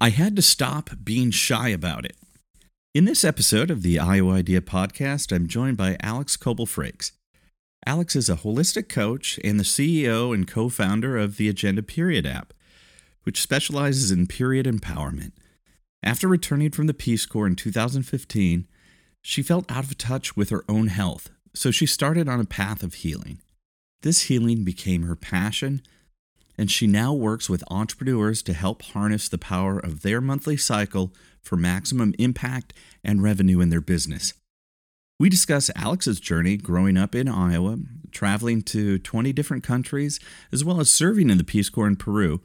I had to stop being shy about it. In this episode of the Iowa Idea podcast, I'm joined by Alyx Coble Frakes. Alyx is a holistic coach and the CEO and co founder of the Agenda Period app, which specializes in period empowerment. After returning from the Peace Corps in 2015, she felt out of touch with her own health, so she started on a path of healing. This healing became her passion and she now works with entrepreneurs to help harness the power of their monthly cycle for maximum impact and revenue in their business. We discuss Alyx's journey growing up in Iowa, traveling to 20 different countries, as well as serving in the Peace Corps in Peru.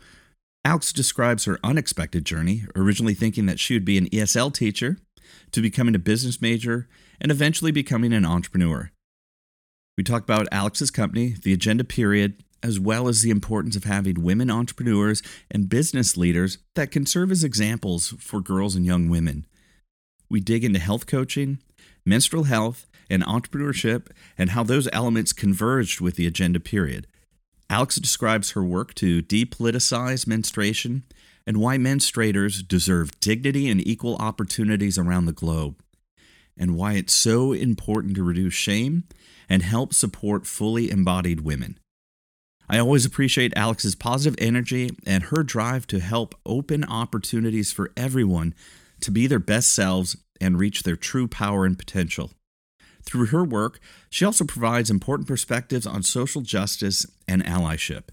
Alyx describes her unexpected journey, originally thinking that she would be an ESL teacher, to becoming a business major, and eventually becoming an entrepreneur. We talk about Alyx's company, the Agenda Period, as well as the importance of having women entrepreneurs and business leaders that can serve as examples for girls and young women. We dig into health coaching, menstrual health, and entrepreneurship, and how those elements converged with the agenda period. Alyx describes her work to depoliticize menstruation and why menstruators deserve dignity and equal opportunities around the globe, and why it's so important to reduce shame and help support fully embodied women. I always appreciate Alyx's positive energy and her drive to help open opportunities for everyone to be their best selves and reach their true power and potential. Through her work, she also provides important perspectives on social justice and allyship.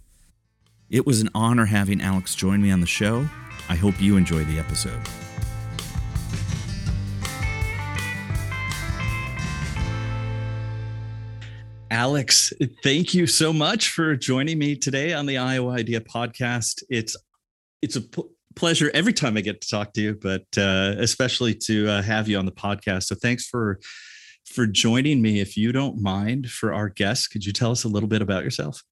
It was an honor having Alyx join me on the show. I hope you enjoy the episode. Alyx, thank you so much for joining me today on the Iowa Idea podcast. It's it's a p- pleasure every time I get to talk to you, but uh, especially to uh, have you on the podcast. So thanks for for joining me. If you don't mind, for our guests, could you tell us a little bit about yourself?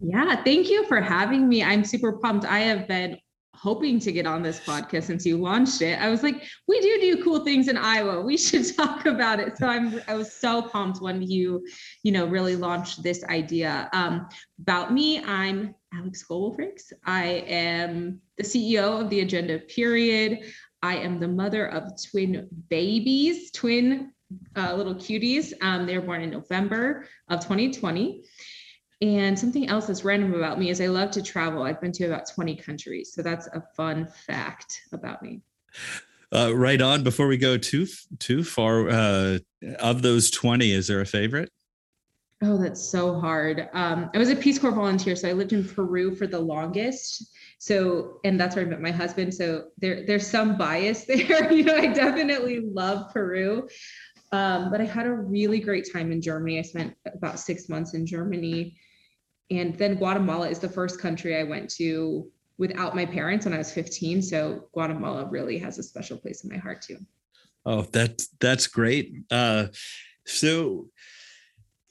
Yeah, thank you for having me. I'm super pumped. I have been hoping to get on this podcast since you launched it. I was like, we do do cool things in Iowa. We should talk about it. So I'm I was so pumped when you, you know, really launched this idea. Um, about me, I'm Alyx Frakes. I am the CEO of the Agenda Period. I am the mother of twin babies, twin uh, little cuties. Um, they were born in November of 2020. And something else that's random about me is I love to travel. I've been to about 20 countries. So that's a fun fact about me. Uh, right on. Before we go too too far, uh, of those 20, is there a favorite? Oh, that's so hard. Um, I was a Peace Corps volunteer, so I lived in Peru for the longest. So, and that's where I met my husband. So there, there's some bias there. you know, I definitely love Peru. Um, but I had a really great time in Germany. I spent about six months in Germany. And then Guatemala is the first country I went to without my parents when I was 15. So Guatemala really has a special place in my heart too. Oh, that's that's great. Uh, so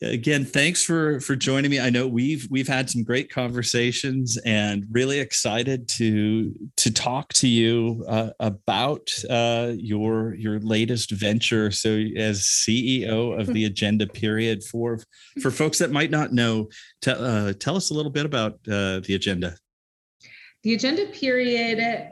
again thanks for for joining me. I know we've we've had some great conversations and really excited to to talk to you uh, about uh, your your latest venture. So as ceo of the agenda period for for folks that might not know t- uh, tell us a little bit about uh, the agenda. The agenda period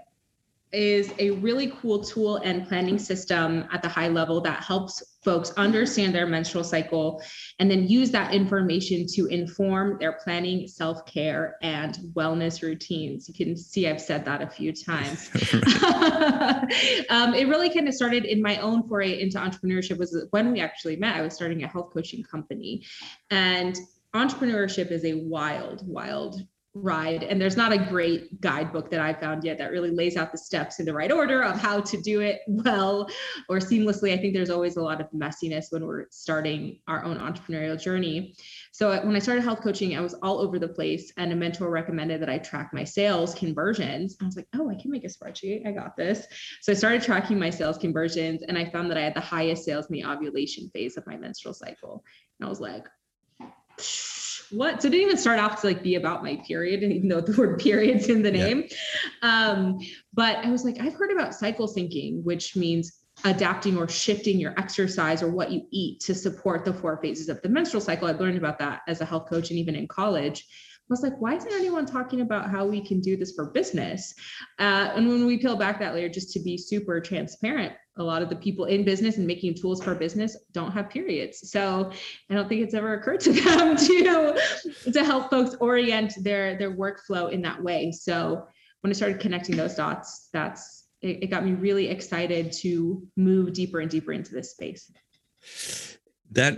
is a really cool tool and planning system at the high level that helps folks understand their menstrual cycle and then use that information to inform their planning, self care, and wellness routines. You can see I've said that a few times. um, it really kind of started in my own foray into entrepreneurship, was when we actually met. I was starting a health coaching company. And entrepreneurship is a wild, wild ride and there's not a great guidebook that i found yet that really lays out the steps in the right order of how to do it well or seamlessly. I think there's always a lot of messiness when we're starting our own entrepreneurial journey. So uh, when i started health coaching i was all over the place and a mentor recommended that i track my sales conversions. I was like oh i can make a spreadsheet. I got this. So i started tracking my sales conversions and i found that i had the highest sales in the ovulation phase of my menstrual cycle. And i was like what? So it didn't even start off to like be about my period, even though the word period's in the name. Yeah. Um, but I was like, I've heard about cycle syncing, which means adapting or shifting your exercise or what you eat to support the four phases of the menstrual cycle. I learned about that as a health coach and even in college. I was like, why isn't anyone talking about how we can do this for business? Uh, and when we peel back that layer, just to be super transparent, a lot of the people in business and making tools for business don't have periods. So I don't think it's ever occurred to them to, to help folks orient their, their workflow in that way. So when I started connecting those dots, that's it, it got me really excited to move deeper and deeper into this space that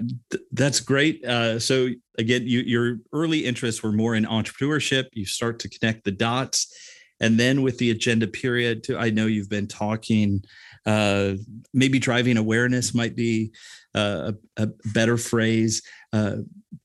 that's great. Uh, so again, you, your early interests were more in entrepreneurship. You start to connect the dots, and then with the agenda period, too, I know you've been talking uh, maybe driving awareness might be uh, a, a, better phrase, uh,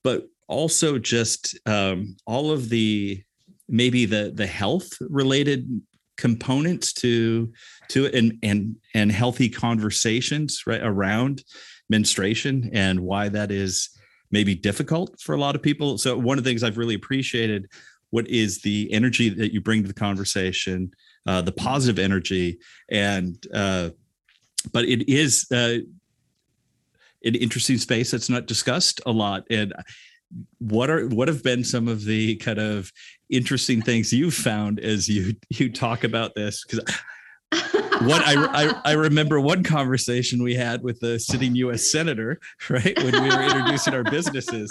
but also just um, all of the maybe the the health related components to to it and and and healthy conversations right around menstruation and why that is maybe difficult for a lot of people so one of the things i've really appreciated what is the energy that you bring to the conversation uh, the positive energy, and uh, but it is uh, an interesting space that's not discussed a lot. And what are what have been some of the kind of interesting things you've found as you you talk about this? Because what I, I, I remember one conversation we had with the sitting U.S. senator, right, when we were introducing our businesses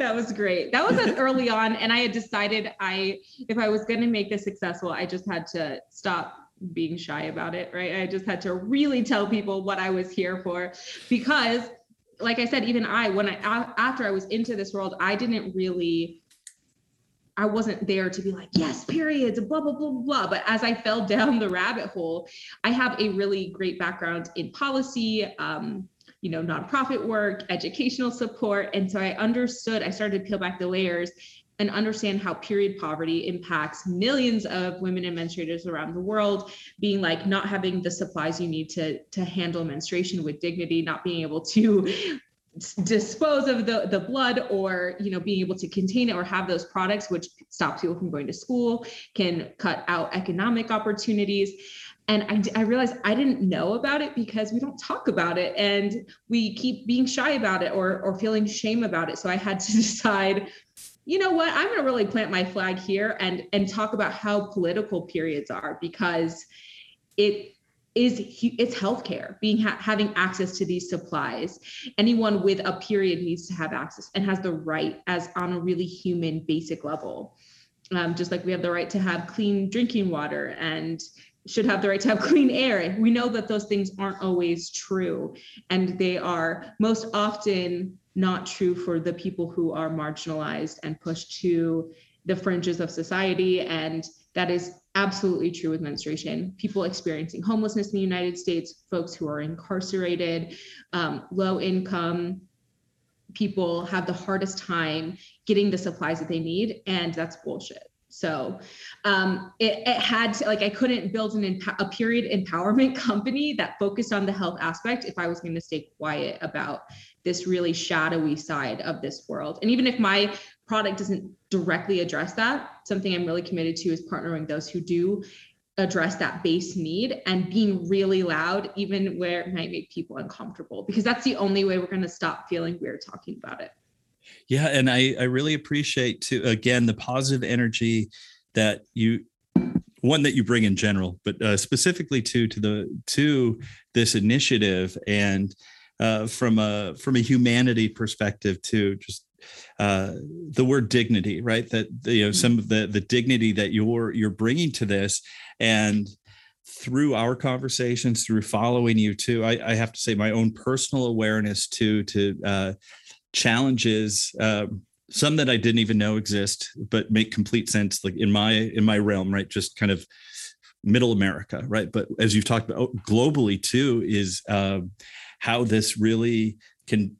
that was great. That was early on, and I had decided I, if I was going to make this successful, I just had to stop being shy about it. Right? I just had to really tell people what I was here for, because, like I said, even I, when I after I was into this world, I didn't really. I wasn't there to be like, yes, periods, blah, blah, blah, blah. But as I fell down the rabbit hole, I have a really great background in policy, um, you know, nonprofit work, educational support. And so I understood, I started to peel back the layers and understand how period poverty impacts millions of women and menstruators around the world being like not having the supplies you need to to handle menstruation with dignity not being able to dispose of the, the blood or you know being able to contain it or have those products which stops people from going to school can cut out economic opportunities and I, I, realized I didn't know about it because we don't talk about it and we keep being shy about it or, or feeling shame about it. So I had to decide, you know what, I'm going to really plant my flag here and, and talk about how political periods are because it is it's healthcare being ha- having access to these supplies anyone with a period needs to have access and has the right as on a really human basic level um, just like we have the right to have clean drinking water and should have the right to have clean air. We know that those things aren't always true, and they are most often not true for the people who are marginalized and pushed to the fringes of society. And that is absolutely true with menstruation. People experiencing homelessness in the United States, folks who are incarcerated, um, low income people have the hardest time getting the supplies that they need, and that's bullshit. So um, it, it, had to, like, I couldn't build an a period empowerment company that focused on the health aspect if I was going to stay quiet about this really shadowy side of this world. And even if my product doesn't directly address that, something I'm really committed to is partnering those who do address that base need and being really loud, even where it might make people uncomfortable, because that's the only way we're going to stop feeling weird talking about it. Yeah, and I I really appreciate too again the positive energy that you one that you bring in general, but uh, specifically to to the to this initiative and uh, from a from a humanity perspective to just uh, the word dignity, right? That you know some of the the dignity that you're you're bringing to this, and through our conversations, through following you too, I, I have to say my own personal awareness too to uh, challenges uh, some that I didn't even know exist, but make complete sense, like in my in my realm, right? Just kind of middle America, right? But as you've talked about globally too, is uh, how this really can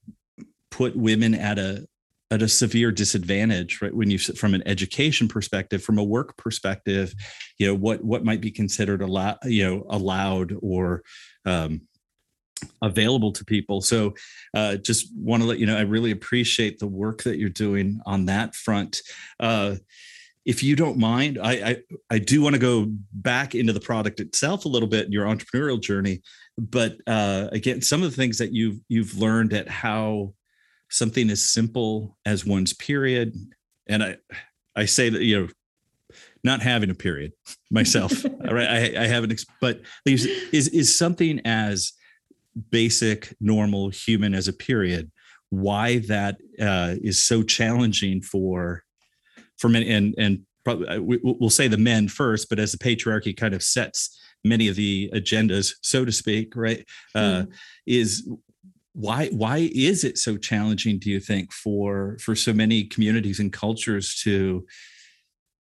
put women at a at a severe disadvantage right when you from an education perspective from a work perspective you know what what might be considered allowed you know allowed or um, available to people. So uh, just want to let you know i really appreciate the work that you're doing on that front. Uh, if you don't mind I, I i do want to go back into the product itself a little bit your entrepreneurial journey but uh, again some of the things that you've you've learned at how something as simple as one's period. And i i say that you know not having a period myself right? I, I haven't but is is something as basic normal human as a period why that uh, is so challenging for for men and and probably uh, we, will say the men first but as the patriarchy kind of sets many of the agendas so to speak right? Uh, mm. is why why is it so challenging do you think for for so many communities and cultures to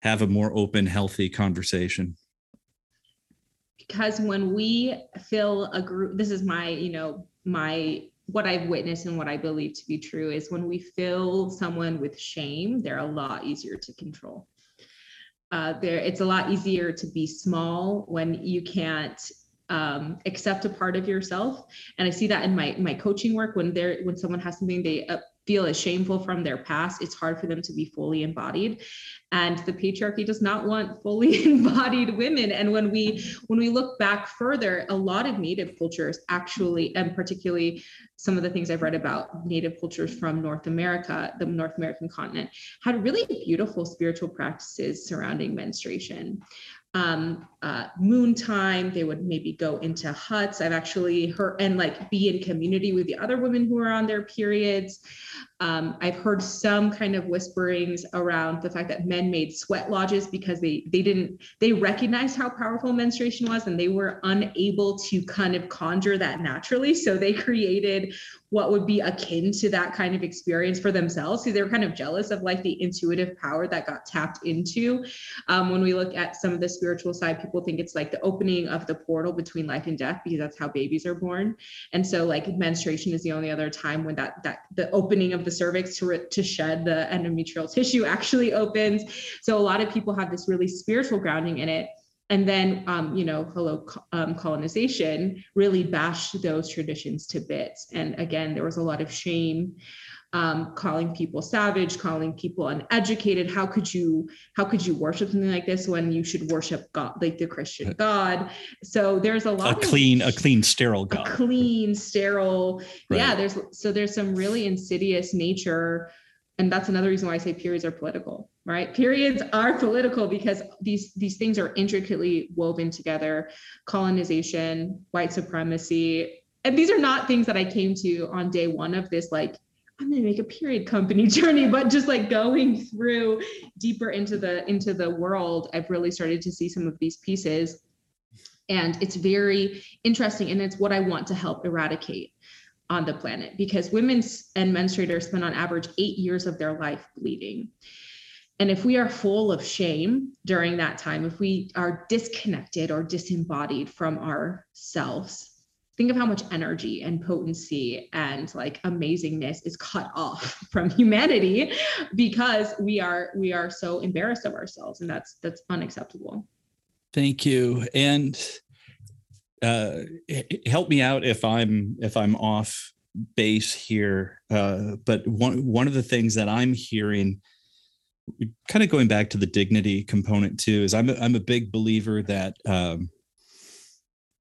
have a more open healthy conversation? Because when we fill a group this is my you know my what i've witnessed and what i believe to be true is when we fill someone with shame they're a lot easier to control. Uh, there it's a lot easier to be small when you can't um, accept a part of yourself. And i see that in my my coaching work when they're when someone has something they uh, feel is shameful from their past it's hard for them to be fully embodied. And the patriarchy does not want fully embodied women. And when we when we look back further a lot of native cultures actually and particularly some of the things i've read about native cultures from north america the north american continent had really beautiful spiritual practices surrounding menstruation um, uh, moon time. They would maybe go into huts. I've actually heard and like be in community with the other women who are on their periods. Um, I've heard some kind of whisperings around the fact that men made sweat lodges because they they didn't they recognized how powerful menstruation was and they were unable to kind of conjure that naturally. So they created what would be akin to that kind of experience for themselves. So they were kind of jealous of like the intuitive power that got tapped into. Um, when we look at some of the spiritual side, people think it's like the opening of the portal between life and death because that's how babies are born. And so like menstruation is the only other time when that that the opening of the cervix to to shed the endometrial tissue actually opens. So a lot of people have this really spiritual grounding in it and then um, you know hello um, colonization really bashed those traditions to bits. And again there was a lot of shame um, calling people savage calling people uneducated. How could you how could you worship something like this when you should worship god like the christian god? So there's a lot a clean a clean sterile god. clean sterile right. yeah there's so there's some really insidious nature. And that's another reason why I say periods are political, right? Periods are political because these these things are intricately woven together. Colonization, white supremacy, and these are not things that I came to on day one of this like I'm going to make a period company journey, but just like going through deeper into the into the world, I've really started to see some of these pieces, and it's very interesting, and it's what I want to help eradicate on the planet because women and menstruators spend on average eight years of their life bleeding. And if we are full of shame during that time, if we are disconnected or disembodied from ourselves, think of how much energy and potency and like amazingness is cut off from humanity because we are we are so embarrassed of ourselves and that's that's unacceptable thank you and uh, help me out if I'm if I'm off base here. Uh, but one one of the things that I'm hearing, kind of going back to the dignity component too, is I'm a, I'm a big believer that um,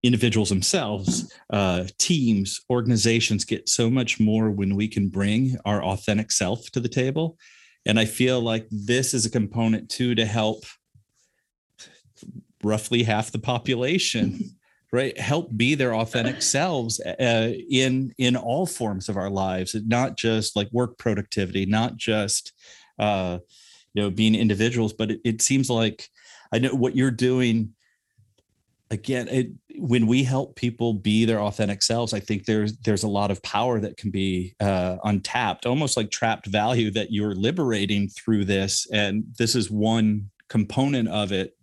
individuals themselves, uh, teams, organizations get so much more when we can bring our authentic self to the table, and I feel like this is a component too to help roughly half the population right? Help be their authentic selves uh, in in all forms of our lives not just like work productivity not just uh you know being individuals but it, it seems like i know what you're doing again it, when we help people be their authentic selves i think there's there's a lot of power that can be uh, untapped almost like trapped value that you're liberating through this. And this is one component of it.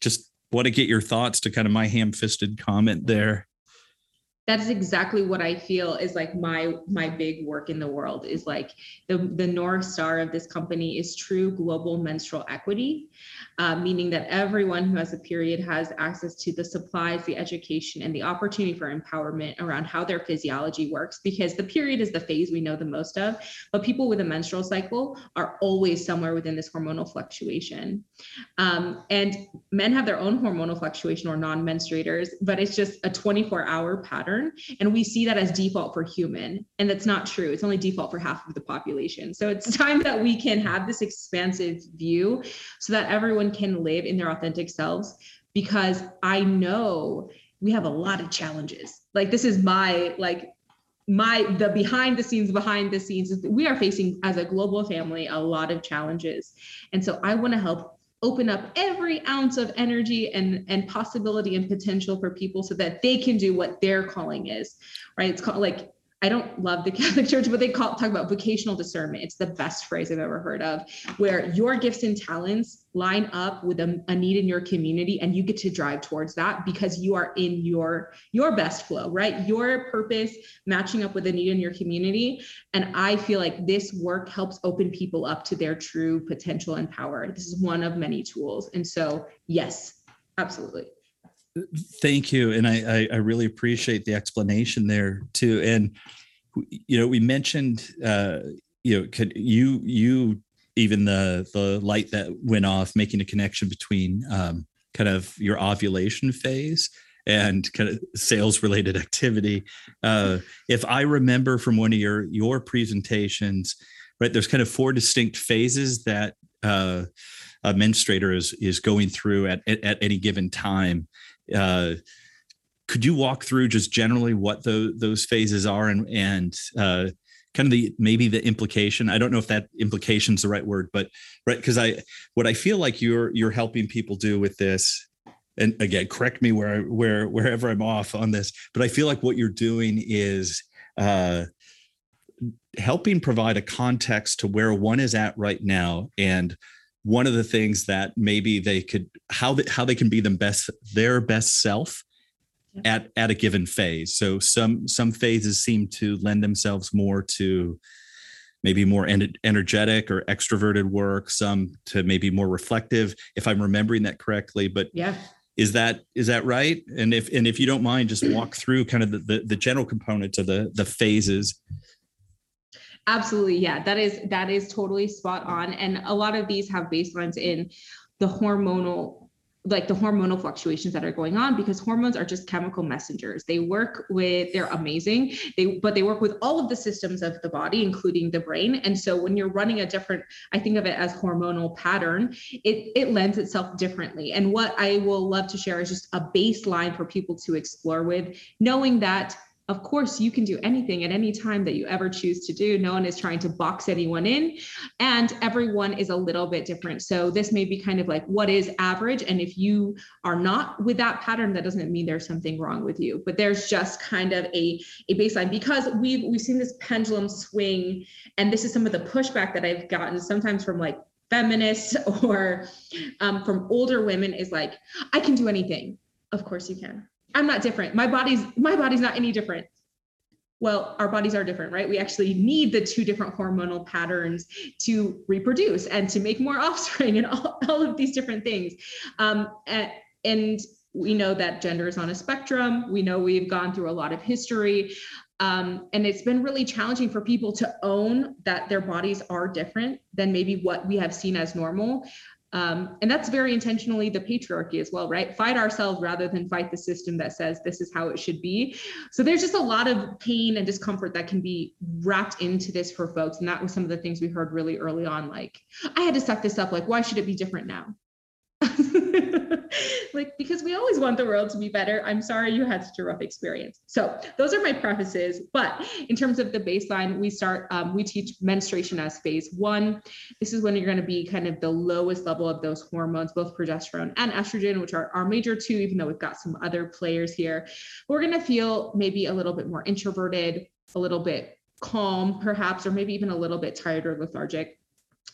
Just want to get your thoughts to kind of my ham-fisted comment there that is exactly what I feel is like my my big work in the world is like the the north star of this company is true global menstrual equity, uh, meaning that everyone who has a period has access to the supplies, the education, and the opportunity for empowerment around how their physiology works. Because the period is the phase we know the most of, but people with a menstrual cycle are always somewhere within this hormonal fluctuation, um, and men have their own hormonal fluctuation or non-menstruators, but it's just a 24-hour pattern And we see that as default for human. And that's not true. It's only default for half of the population. So it's time that we can have this expansive view so that everyone can live in their authentic selves. Because I know we have a lot of challenges. Like this is my like my the behind the scenes behind the scenes we are facing as a global family a lot of challenges and so i want to help open up every ounce of energy and and possibility and potential for people so that they can do what their calling is right? It's called like I don't love the Catholic Church, but they call talk about vocational discernment. It's the best phrase I've ever heard of, where your gifts and talents line up with a, a, need in your community, and you get to drive towards that because you are in your your best flow, right? Your purpose matching up with a need in your community, and I feel like this work helps open people up to their true potential and power. This is one of many tools, and so yes, absolutely. Thank you, and I, I really appreciate the explanation there too. And you know, we mentioned uh, you know, could you you even the the light that went off, making a connection between um, kind of your ovulation phase and kind of sales related activity. Uh, if I remember from one of your your presentations, right, there's kind of four distinct phases that uh, a menstruator is is going through at, at, at any given time uh, could you walk through just generally what the, those phases are and and uh, kind of the maybe the implication? I don't know if that implication is the right word but right because i what i feel like you're you're helping people do with this and again correct me where where wherever i'm off on this but i feel like what you're doing is uh helping provide a context to where one is at right now and one of the things that maybe they could how they, how they can be them best their best self yeah. at at a given phase. So some some phases seem to lend themselves more to maybe more en- energetic or extroverted work some to maybe more reflective if i'm remembering that correctly but yeah. is that is that right? And if and if you don't mind just walk through kind of the the, the general components of the the phases Absolutely. Yeah, that is that is totally spot on. And a lot of these have baselines in the hormonal like the hormonal fluctuations that are going on because hormones are just chemical messengers they work with they're amazing they but they work with all of the systems of the body including the brain and so when you're running a different i think of it as hormonal pattern it it lends itself differently and what i will love to share is just a baseline for people to explore with knowing that of course, you can do anything at any time that you ever choose to do. No one is trying to box anyone in, and everyone is a little bit different. So, this may be kind of like what is average. And if you are not with that pattern, that doesn't mean there's something wrong with you, but there's just kind of a, a baseline because we've, we've seen this pendulum swing. And this is some of the pushback that I've gotten sometimes from like feminists or um, from older women is like, I can do anything. Of course you can. I'm not different. My body's my body's not any different. Well, our bodies are different, right? We actually need the two different hormonal patterns to reproduce and to make more offspring and all, all of these different things. Um, and, and we know that gender is on a spectrum. We know we've gone through a lot of history. Um, and it's been really challenging for people to own that their bodies are different than maybe what we have seen as normal. Um, and that's very intentionally the patriarchy as well, right? Fight ourselves rather than fight the system that says this is how it should be. So there's just a lot of pain and discomfort that can be wrapped into this for folks. And that was some of the things we heard really early on like, I had to suck this up. Like, why should it be different now? like because we always want the world to be better. I'm sorry you had such a rough experience. So those are my prefaces. But in terms of the baseline, we start. Um, we teach menstruation as phase one. This is when you're going to be kind of the lowest level of those hormones, both progesterone and estrogen, which are our major two. Even though we've got some other players here, we're going to feel maybe a little bit more introverted, a little bit calm, perhaps, or maybe even a little bit tired or lethargic.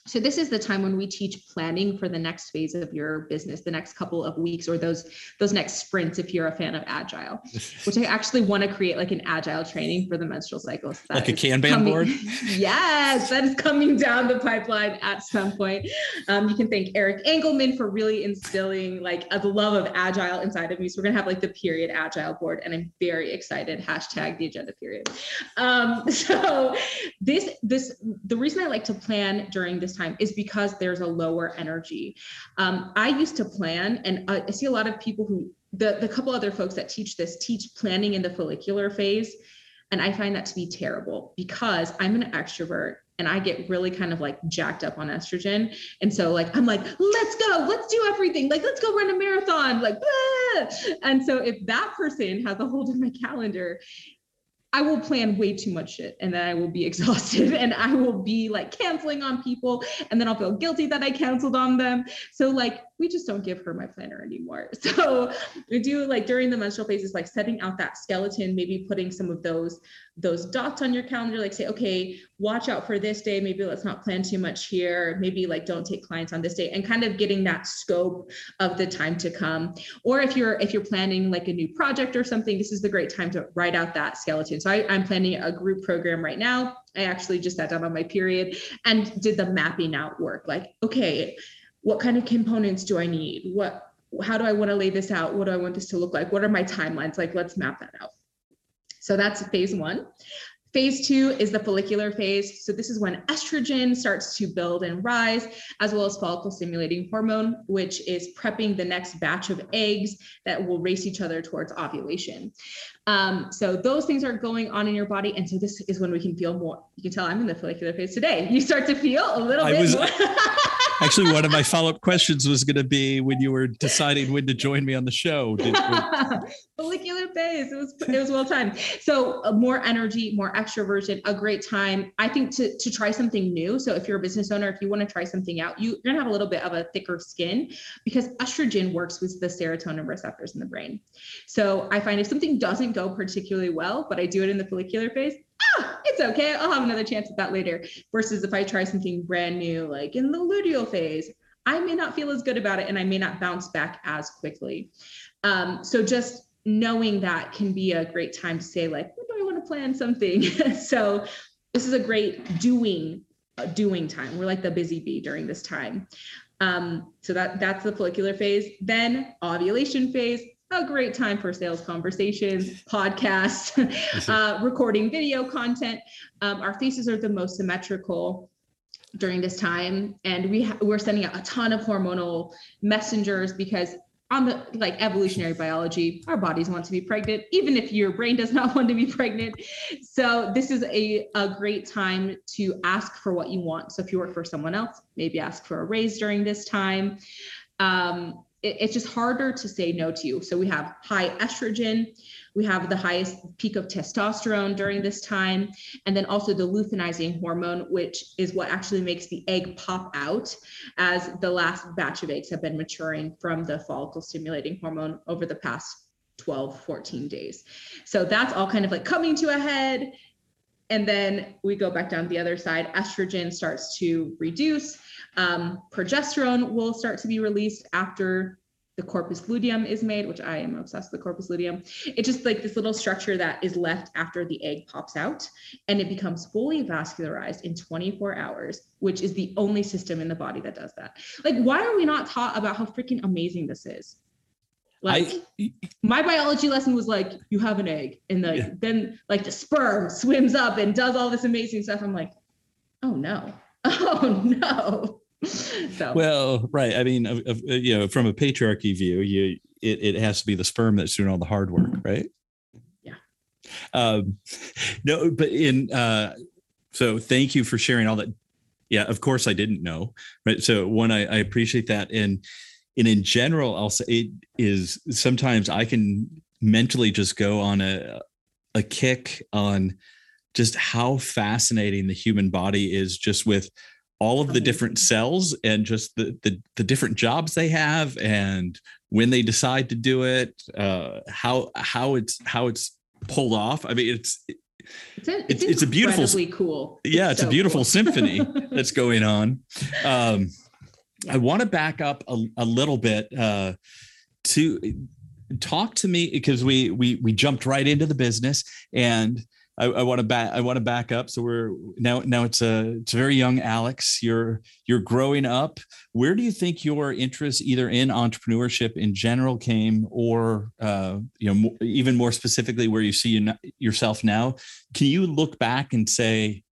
So this is the time when we teach planning for the next phase of your business, the next couple of weeks or those those next sprints if you're a fan of agile, which I actually want to create like an agile training for the menstrual cycles. Like a Kanban coming, board? yes, that is coming down the pipeline at some point. Um, you can thank Eric Engelman for really instilling like a, love of agile inside of me. So we're gonna have like the period agile board and I'm very excited. Hashtag the agenda period. Um, so this this the reason I like to plan during this time is because there's a lower energy. Um, I used to plan, and I see a lot of people who, the, the couple other folks that teach this, teach planning in the follicular phase. And I find that to be terrible because I'm an extrovert and I get really kind of like jacked up on estrogen. And so like I'm like, let's go, let's do everything. Like let's go run a marathon. Like, ah! and so if that person has a hold of my calendar, I will plan way too much shit and then I will be exhausted and I will be like canceling on people and then I'll feel guilty that I canceled on them. So like we just don't give her my planner anymore. So we do like during the menstrual phases, like setting out that skeleton, maybe putting some of those those dots on your calendar, like say, okay, watch out for this day. Maybe let's not plan too much here. Maybe like don't take clients on this day and kind of getting that scope of the time to come. Or if you're if you're planning like a new project or something, this is the great time to write out that skeleton. So I, I'm planning a group program right now. I actually just sat down on my period and did the mapping out work. Like, okay, what kind of components do I need? What how do I want to lay this out? What do I want this to look like? What are my timelines? Like, let's map that out. So that's phase one. Phase two is the follicular phase. So this is when estrogen starts to build and rise, as well as follicle stimulating hormone, which is prepping the next batch of eggs that will race each other towards ovulation. Um, so those things are going on in your body. And so this is when we can feel more. You can tell I'm in the follicular phase today. You start to feel a little I bit was, more. Actually, one of my follow up questions was going to be when you were deciding when to join me on the show. Did, Follicular phase. It was it was well timed. So uh, more energy, more extroversion, a great time. I think to to try something new. So if you're a business owner, if you want to try something out, you, you're gonna have a little bit of a thicker skin because estrogen works with the serotonin receptors in the brain. So I find if something doesn't go particularly well, but I do it in the follicular phase, ah, it's okay. I'll have another chance at that later. Versus if I try something brand new, like in the luteal phase, I may not feel as good about it and I may not bounce back as quickly. Um, so just knowing that can be a great time to say, like, do I want to plan something? so this is a great doing doing time. We're like the busy bee during this time. Um, so that that's the follicular phase. Then ovulation phase a great time for sales conversations, podcasts, uh, recording video content. Um, our faces are the most symmetrical during this time, and we ha- we're sending out a ton of hormonal messengers because on the like evolutionary biology, our bodies want to be pregnant, even if your brain does not want to be pregnant. So this is a, a great time to ask for what you want. So if you work for someone else, maybe ask for a raise during this time. Um, it, it's just harder to say no to you. So we have high estrogen, we have the highest peak of testosterone during this time, and then also the luteinizing hormone, which is what actually makes the egg pop out as the last batch of eggs have been maturing from the follicle stimulating hormone over the past 12, 14 days. So that's all kind of like coming to a head. And then we go back down the other side. Estrogen starts to reduce um, progesterone will start to be released after the corpus luteum is made, which I am obsessed with the corpus luteum. It's just like this little structure that is left after the egg pops out and it becomes fully vascularized in 24 hours, which is the only system in the body that does that. Like, why are we not taught about how freaking amazing this is? Like I, my biology lesson was like, you have an egg, and the, yeah. then like the sperm swims up and does all this amazing stuff. I'm like, oh no, oh no. So. Well right. I mean uh, you know from a patriarchy view you it, it has to be the sperm that's doing all the hard work right? Yeah. Um no but in uh so thank you for sharing all that. Yeah of course i didn't know right? So one i, I appreciate that. And and in general, I'll say it is sometimes I can mentally just go on a a kick on just how fascinating the human body is just with all of the different cells and just the, the, the different jobs they have and when they decide to do it uh how how it's how it's pulled off i mean it's it's a, it's, it's a beautiful cool yeah it's, it's so a beautiful cool. symphony that's going on um. I want to back up a, a little bit uh to talk to me because we we we jumped right into the business and I, I want to back. I want to back up. So we're now. Now it's a. It's a very young Alyx. You're you're growing up. Where do you think your interest, either in entrepreneurship in general, came, or uh, you know, even more specifically, where you see you, yourself now? Can you look back and say,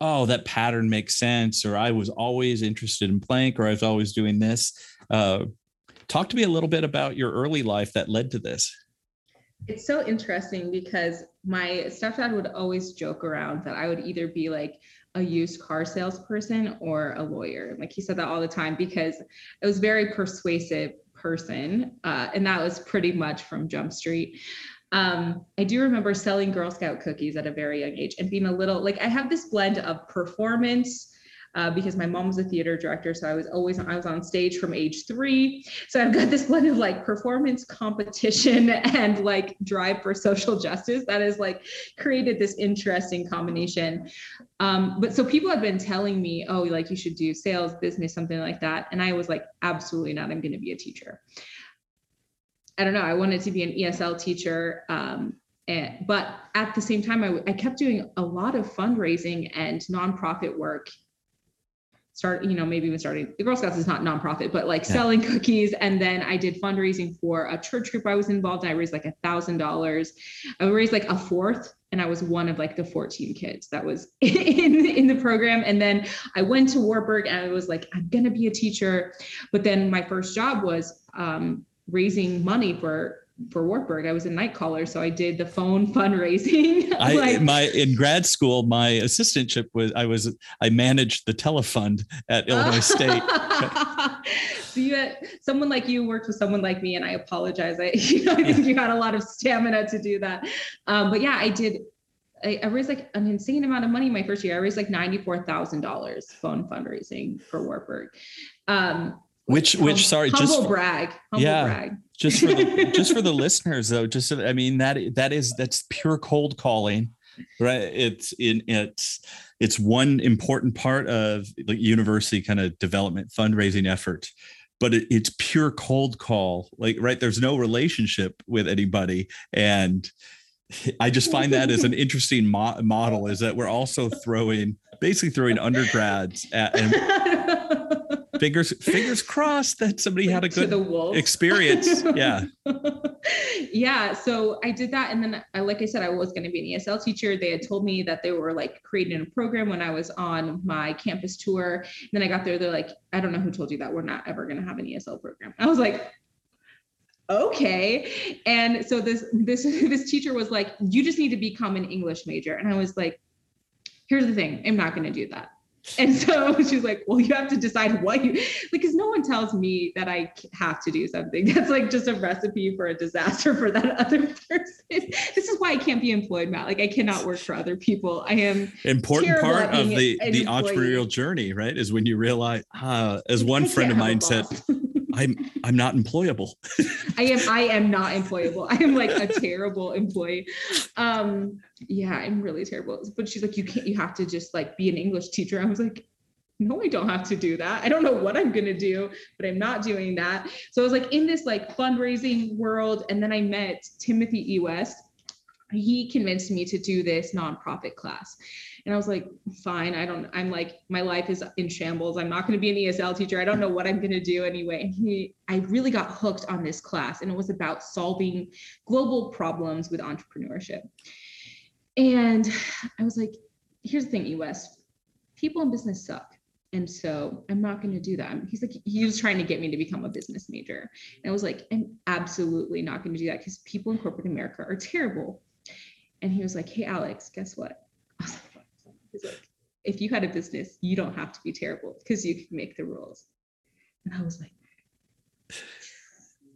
"Oh, that pattern makes sense," or "I was always interested in plank," or "I was always doing this." Uh, talk to me a little bit about your early life that led to this. It's so interesting because my stepdad would always joke around that I would either be like a used car salesperson or a lawyer. Like he said that all the time because it was very persuasive person. Uh, and that was pretty much from Jump Street. Um, I do remember selling Girl Scout cookies at a very young age and being a little like I have this blend of performance uh, because my mom was a theater director. So I was always I was on stage from age three. So I've got this blend of like performance competition and like drive for social justice that has like created this interesting combination. Um, but so people have been telling me, oh, like you should do sales, business, something like that. And I was like, absolutely not. I'm going to be a teacher. I don't know. I wanted to be an ESL teacher. Um, and, but at the same time, I, I kept doing a lot of fundraising and nonprofit work start, you know, maybe even starting the Girl Scouts is not nonprofit, but like yeah. selling cookies. And then I did fundraising for a church group I was involved in. I raised like a thousand dollars. I raised like a fourth and I was one of like the 14 kids that was in, in the program. And then I went to Wartburg and I was like, I'm gonna be a teacher. But then my first job was um, raising money for for Wartburg. I was a night caller, so I did the phone fundraising. I like, my in grad school, my assistantship was I was I managed the telefund at Illinois State. so you had someone like you worked with someone like me, and I apologize. I you know I think you had a lot of stamina to do that. Um, but yeah, I did. I, I raised like an insane amount of money my first year. I raised like ninety four thousand dollars phone fundraising for Wartburg. Um, which which sorry humble just brag humble yeah brag. just for the just for the listeners though just i mean that that is that's pure cold calling right it's in it's it's one important part of the university kind of development fundraising effort but it, it's pure cold call like right there's no relationship with anybody and i just find that as an interesting mo- model is that we're also throwing basically throwing undergrads at and fingers fingers crossed that somebody like had a good experience. Yeah. yeah. So I did that. And then I, like I said, I was going to be an ESL teacher. They had told me that they were like creating a program when I was on my campus tour. And then I got there, they're like, I don't know who told you that we're not ever going to have an ESL program. I was like, okay. And so this this this teacher was like, you just need to become an English major. And I was like, here's the thing, I'm not going to do that. And so she's like, well, you have to decide what you like, because no one tells me that I have to do something. That's like just a recipe for a disaster for that other person. This is why I can't be employed, Matt. Like I cannot work for other people. I am important part of the the entrepreneurial journey, right? Is when you realize, uh, as one friend of mine said, I'm I'm not employable. I am I am not employable. I am like a terrible employee. Um yeah, I'm really terrible. But she's like, you can't you have to just like be an English teacher. I was like, no, I don't have to do that. I don't know what I'm gonna do, but I'm not doing that. So I was like in this like fundraising world, and then I met Timothy E. West. He convinced me to do this nonprofit class. And I was like, fine, I don't, I'm like, my life is in shambles. I'm not going to be an ESL teacher. I don't know what I'm going to do anyway. And he, I really got hooked on this class and it was about solving global problems with entrepreneurship. And I was like, here's the thing, EWest, people in business suck. And so I'm not going to do that. He's like, he was trying to get me to become a business major. And I was like, I'm absolutely not going to do that because people in corporate America are terrible. And he was like, hey, Alyx, guess what? He's like, if you had a business, you don't have to be terrible because you can make the rules. And I was like,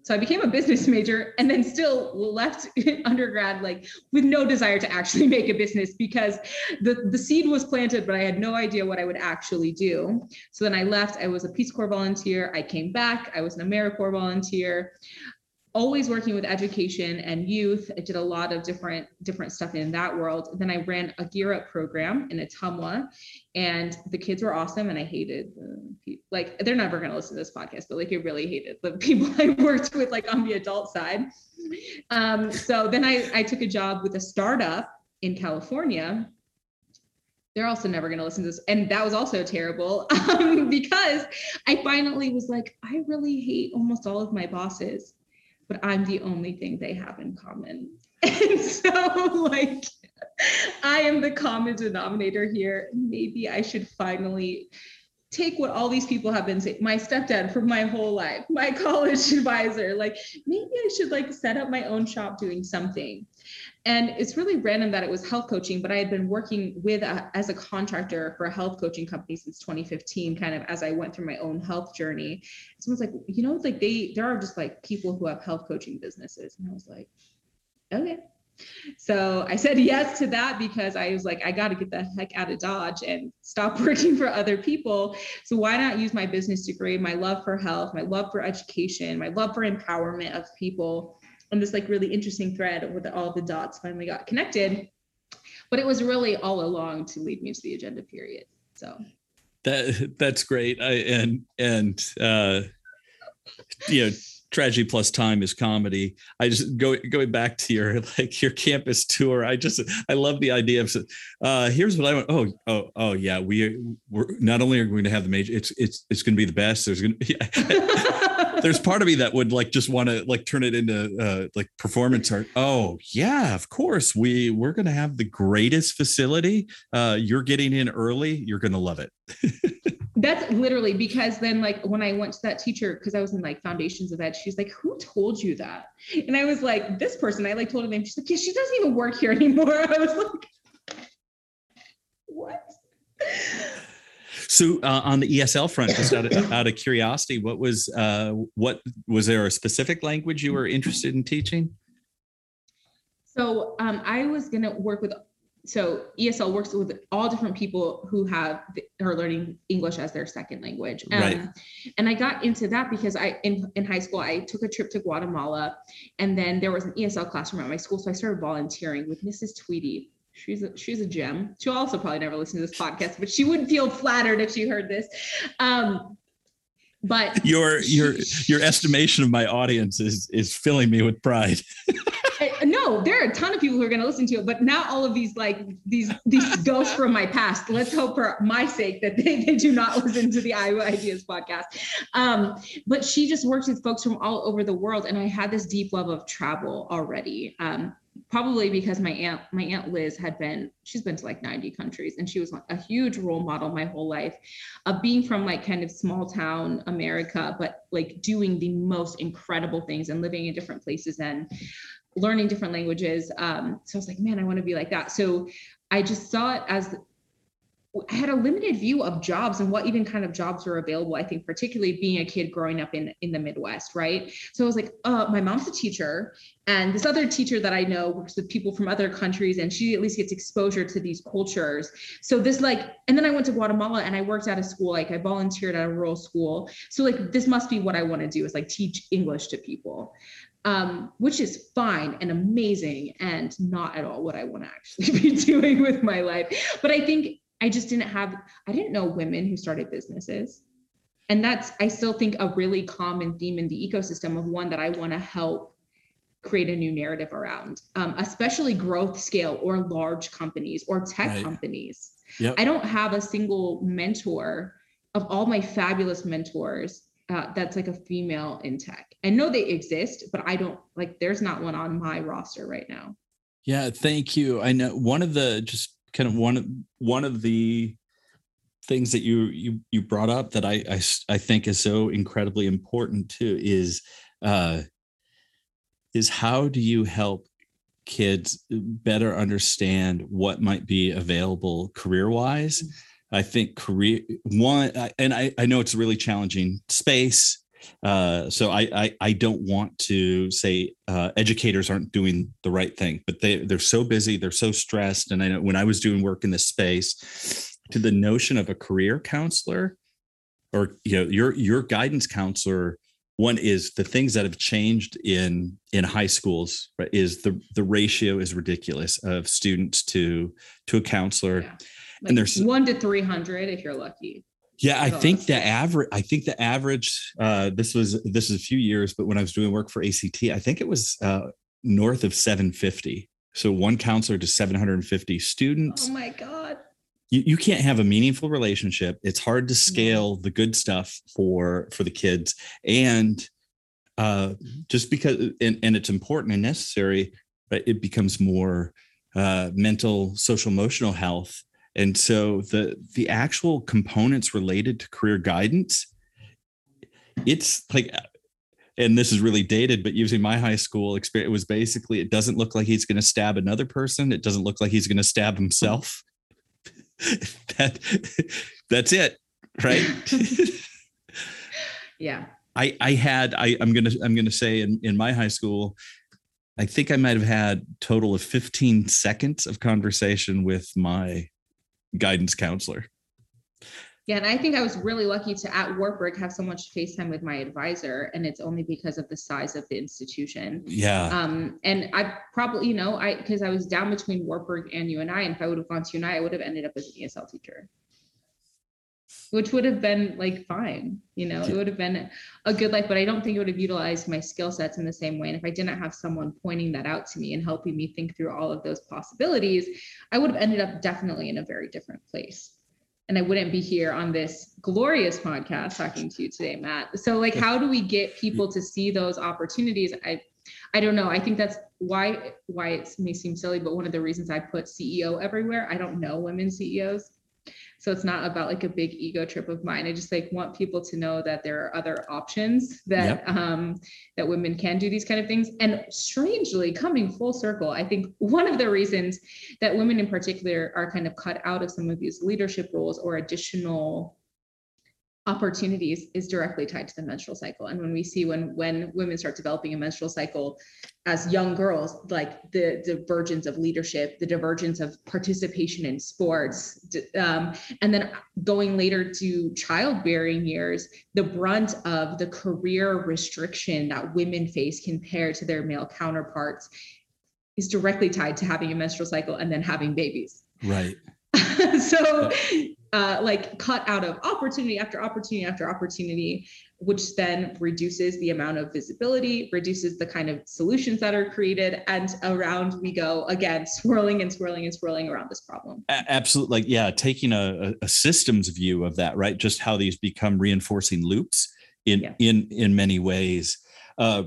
so I became a business major and then still left undergrad like with no desire to actually make a business because the, the seed was planted, but I had no idea what I would actually do. So then I left. I was a Peace Corps volunteer. I came back. I was an AmeriCorps volunteer always working with education and youth. I did a lot of different different stuff in that world. Then I ran a Gear Up program in Ottumwa, and the kids were awesome. And I hated the like they're never to listen to this podcast, but like I really hated the people I worked with like on the adult side. Um, so then I I took a job with a startup in California they're also never going to listen to this. And that was also terrible um, because I finally was like, I really hate almost all of my bosses but I'm the only thing they have in common. And so, like, I am the common denominator here. Maybe I should finally take what all these people have been saying my stepdad for my whole life my college advisor like maybe i should like set up my own shop doing something and it's really random that it was health coaching but i had been working with a, as a contractor for a health coaching company since 2015 kind of as i went through my own health journey. Someone's like you know like they there are just like people who have health coaching businesses. And i was like okay. So I said yes to that because I was like, I got to get the heck out of Dodge and stop working for other people. So why not use my business degree, my love for health, my love for education, my love for empowerment of people on this like really interesting thread with all the dots finally got connected. But it was really all along to lead me to the agenda period. So that that's great. I, and and uh you know tragedy plus time is comedy. I just go going back to your like your campus tour. I just I love the idea of uh here's what I want. Oh oh oh yeah, we we're not only are we going to have the major. It's it's it's going to be the best. There's going to be. there's part of me that would like just want to like turn it into uh like performance art. Oh yeah, of course we we're to have the greatest facility. Uh, you're getting in early. You're to love it. That's literally because then, like, when I went to that teacher, because I was in like foundations of ed, she's like, Who told you that? And I was like, This person, I like told her name. She's like, Yeah, she doesn't even work here anymore. I was like, What? So uh, on the ESL front, just out of, out of curiosity, what was uh, what was there a specific language you were interested in teaching? So um, I was gonna work with so ESL works with all different people who have are learning English as their second language. Um, right. And I got into that because I in, in high school I took a trip to Guatemala, and then there was an ESL classroom at my school, so I started volunteering with Mrs. Tweedy. She's a, she's a gem. She'll also probably never listen to this podcast, but she would feel flattered if she heard this. Um, but your your your estimation of my audience is is filling me with pride. no, there are a ton of people who are going to listen to it, but not all of these like these these ghosts from my past. Let's hope for my sake that they, they do not listen to the Iowa Ideas podcast. Um, but she just works with folks from all over the world, and I had this deep love of travel already. Um, probably because my aunt my aunt liz had been she's been to like 90 countries and she was a huge role model my whole life of being from like kind of small town america but like doing the most incredible things and living in different places and learning different languages. Um, so I was like, man, I want to be like that. So I just saw it as had a limited view of jobs and what even kind of jobs were available. I think particularly being a kid growing up in in the Midwest, right? So I was like, uh, my mom's a teacher, and this other teacher that I know works with people from other countries, and she at least gets exposure to these cultures. So this like, and then I went to Guatemala and I worked at a school, like I volunteered at a rural school. So like this must be what I want to do is like teach English to people um, which is fine and amazing and not at all what I want to actually be doing with my life. But I think I just didn't have, I didn't know women who started businesses. And that's, I still think, a really common theme in the ecosystem of one that I want to help create a new narrative around, um, especially growth scale or large companies or tech right. companies. Yep. I don't have a single mentor of all my fabulous mentors uh, that's like a female in tech. I know they exist, but I don't like. There's not one on my roster right now. Yeah, thank you. I know one of the just kind of one of one of the things that you you you brought up that I I, I think is so incredibly important too is uh, is how do you help kids better understand what might be available career wise. Mm-hmm I think career one, and I, I know it's a really challenging space, Uh, so I, I, I don't want to say uh, educators aren't doing the right thing, but they they're so busy, they're so stressed. And I know when I was doing work in this space, to the notion of a career counselor, or you know your your guidance counselor one is the things that have changed in in high schools right, is the the ratio is ridiculous of students to to a counselor yeah. like and there's one to 300 if you're lucky yeah i think the average i think the average uh this was this is a few years but when i was doing work for act i think it was uh north of 750 so one counselor to 750 students. Oh my god. You, you can't have a meaningful relationship. It's hard to scale the good stuff for for the kids. And uh mm-hmm. just because and, and it's important and necessary but it becomes more uh mental social emotional health and so the the actual components related to career guidance it's like and this is really dated, but using my high school experience, it was basically it doesn't look like he's going to stab another person. It doesn't look like he's going to stab himself. that that's it, right? yeah. I I had I I'm gonna I'm gonna say in in my high school, I think I might have had total of 15 seconds of conversation with my guidance counselor. Yeah, and I think I was really lucky to at Wartburg have so much face time with my advisor, and it's only because of the size of the institution. Yeah. Um, and I probably, you know, I because I was down between Wartburg and UNI, and if I would have gone to UNI, I would have ended up as an ESL teacher, which would have been like fine, you know, it would have been a good life, but I don't think it would have utilized my skill sets in the same way. And if I didn't have someone pointing that out to me and helping me think through all of those possibilities, I would have ended up definitely in a very different place and I wouldn't be here on this glorious podcast talking to you today, Matt. So like how do we get people mm. to see those opportunities? I I don't know. I think that's why why it may seem silly, but one of the reasons I put CEO everywhere. I don't know women CEOs. So it's not about like a big ego trip of mine. I just like want people to know that there are other options that yep. um, that women can do these kind of things. And strangely, coming full circle, I think one of the reasons that women in particular are kind of cut out of some of these leadership roles or additional opportunities is directly tied to the menstrual cycle. And when we see when when women start developing a menstrual cycle as young girls like the divergence of leadership the divergence of participation in sports um, and then going later to childbearing years the brunt of the career restriction that women face compared to their male counterparts is directly tied to having a menstrual cycle and then having babies. Right. So uh, like cut out of opportunity after opportunity after opportunity, which then reduces the amount of visibility, reduces the kind of solutions that are created, and around we go again, swirling and swirling and swirling around this problem. Absolutely, like yeah, taking a, a systems view of that, right? Just how these become reinforcing loops in yeah. in in many ways. Uh,